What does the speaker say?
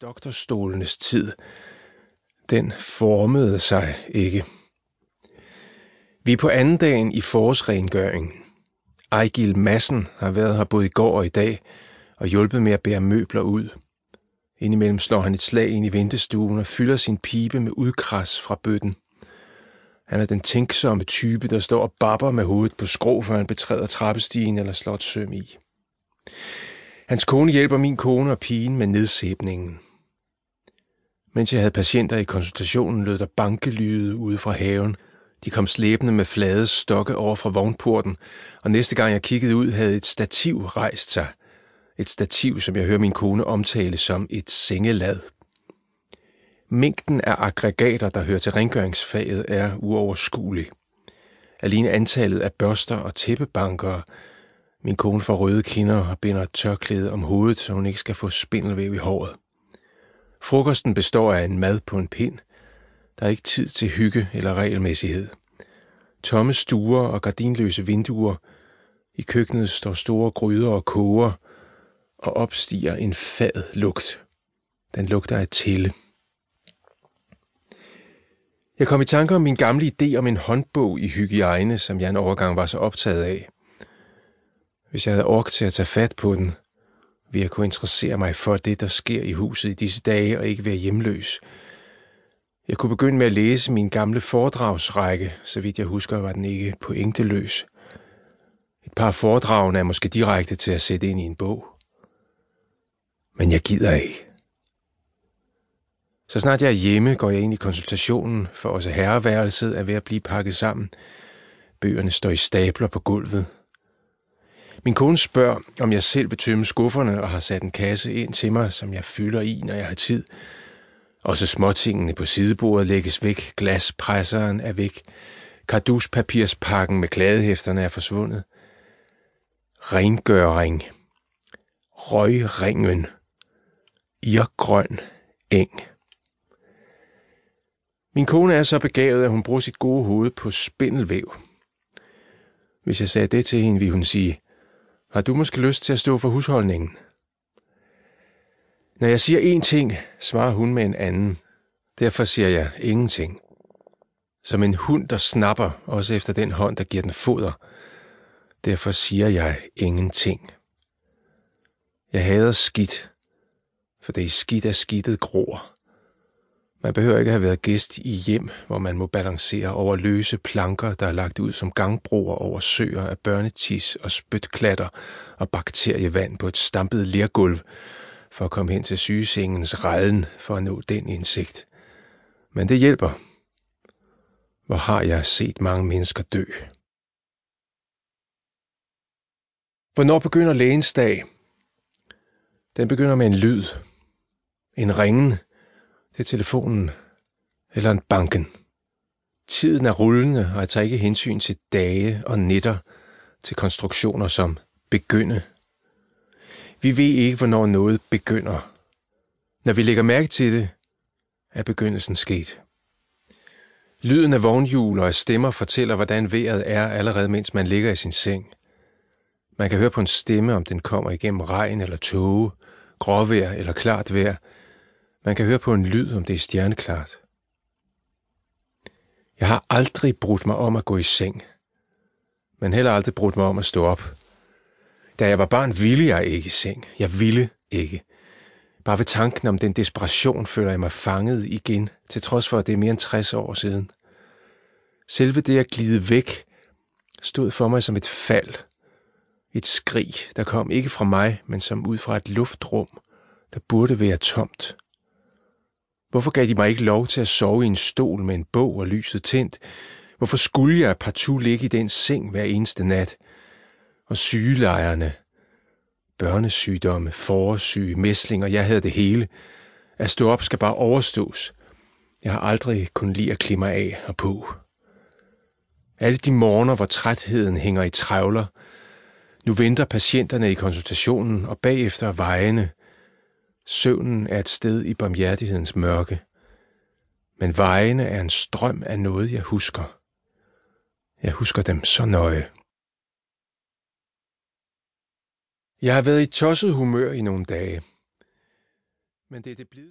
Doktorstolenes tid, den formede sig ikke. Vi er på anden dagen i forårsrengøringen. Ejgil Massen har været her både i går og i dag og hjulpet med at bære møbler ud. Indimellem slår han et slag ind i ventestuen og fylder sin pibe med udkras fra bøtten. Han er den tænksomme type, der står og babber med hovedet på skrå, før han betræder trappestigen eller slår et søm i. Hans kone hjælper min kone og pigen med nedsæbningen. Mens jeg havde patienter i konsultationen, lød der bankelyde ude fra haven. De kom slæbende med flade stokke over fra vognporten, og næste gang jeg kiggede ud, havde et stativ rejst sig. Et stativ, som jeg hører min kone omtale som et sengelad. Mængden af aggregater, der hører til rengøringsfaget, er uoverskuelig. Alene antallet af børster og tæppebanker. Min kone får røde kinder og binder et tørklæde om hovedet, så hun ikke skal få spindelvæv i håret. Frokosten består af en mad på en pind. Der er ikke tid til hygge eller regelmæssighed. Tomme stuer og gardinløse vinduer. I køkkenet står store gryder og koger, og opstiger en fad lugt. Den lugter af tælle. Jeg kom i tanke om min gamle idé om en håndbog i hygiejne, som jeg en overgang var så optaget af. Hvis jeg havde ork til at tage fat på den, vil jeg kunne interessere mig for det, der sker i huset i disse dage, og ikke være hjemløs. Jeg kunne begynde med at læse min gamle foredragsrække, så vidt jeg husker, var den ikke pointeløs. Et par foredragene er måske direkte til at sætte ind i en bog. Men jeg gider ikke. Så snart jeg er hjemme, går jeg ind i konsultationen, for også herreværelset er ved at blive pakket sammen. Bøgerne står i stabler på gulvet. Min kone spørger, om jeg selv vil tømme skufferne og har sat en kasse ind til mig, som jeg fylder i, når jeg har tid. Også småtingene på sidebordet lægges væk, glaspresseren er væk, karduspapirspakken med kladehæfterne er forsvundet. Rengøring. Røgringen. Irgrøn eng. Min kone er så begavet, at hun bruger sit gode hoved på spindelvæv. Hvis jeg sagde det til hende, ville hun sige, har du måske lyst til at stå for husholdningen? Når jeg siger én ting, svarer hun med en anden. Derfor siger jeg ingenting. Som en hund, der snapper, også efter den hånd, der giver den foder. Derfor siger jeg ingenting. Jeg hader skidt, for det er skidt af skidtet gror. Man behøver ikke have været gæst i hjem, hvor man må balancere over løse planker, der er lagt ud som gangbroer over søer af børnetis og spytklatter og bakterievand på et stampet lergulv, for at komme hen til sygesengens rallen for at nå den indsigt. Men det hjælper. Hvor har jeg set mange mennesker dø? Hvornår begynder lægens dag? Den begynder med en lyd. En ringen det er telefonen eller en banken. Tiden er rullende, og jeg tager ikke hensyn til dage og nætter, til konstruktioner som begynde. Vi ved ikke, hvornår noget begynder. Når vi lægger mærke til det, er begyndelsen sket. Lyden af vognhjul og af stemmer fortæller, hvordan vejret er, allerede mens man ligger i sin seng. Man kan høre på en stemme, om den kommer igennem regn eller tåge, gråvejr eller klart vejr, man kan høre på en lyd, om det er stjerneklart. Jeg har aldrig brudt mig om at gå i seng, men heller aldrig brudt mig om at stå op. Da jeg var barn, ville jeg ikke i seng. Jeg ville ikke. Bare ved tanken om den desperation føler jeg mig fanget igen, til trods for, at det er mere end 60 år siden. Selve det at glide væk stod for mig som et fald. Et skrig, der kom ikke fra mig, men som ud fra et luftrum, der burde være tomt. Hvorfor gav de mig ikke lov til at sove i en stol med en bog og lyset tændt? Hvorfor skulle jeg partout ligge i den seng hver eneste nat? Og sygelejerne, børnesygdomme, forårssyge, mæslinger, jeg havde det hele. At stå op skal bare overstås. Jeg har aldrig kunnet lide at klima af og på. Alle de morgener, hvor trætheden hænger i trævler. Nu venter patienterne i konsultationen, og bagefter vejene, Søvnen er et sted i barmhjertighedens mørke, men vejene er en strøm af noget, jeg husker. Jeg husker dem så nøje. Jeg har været i tosset humør i nogle dage. Men det er det blevet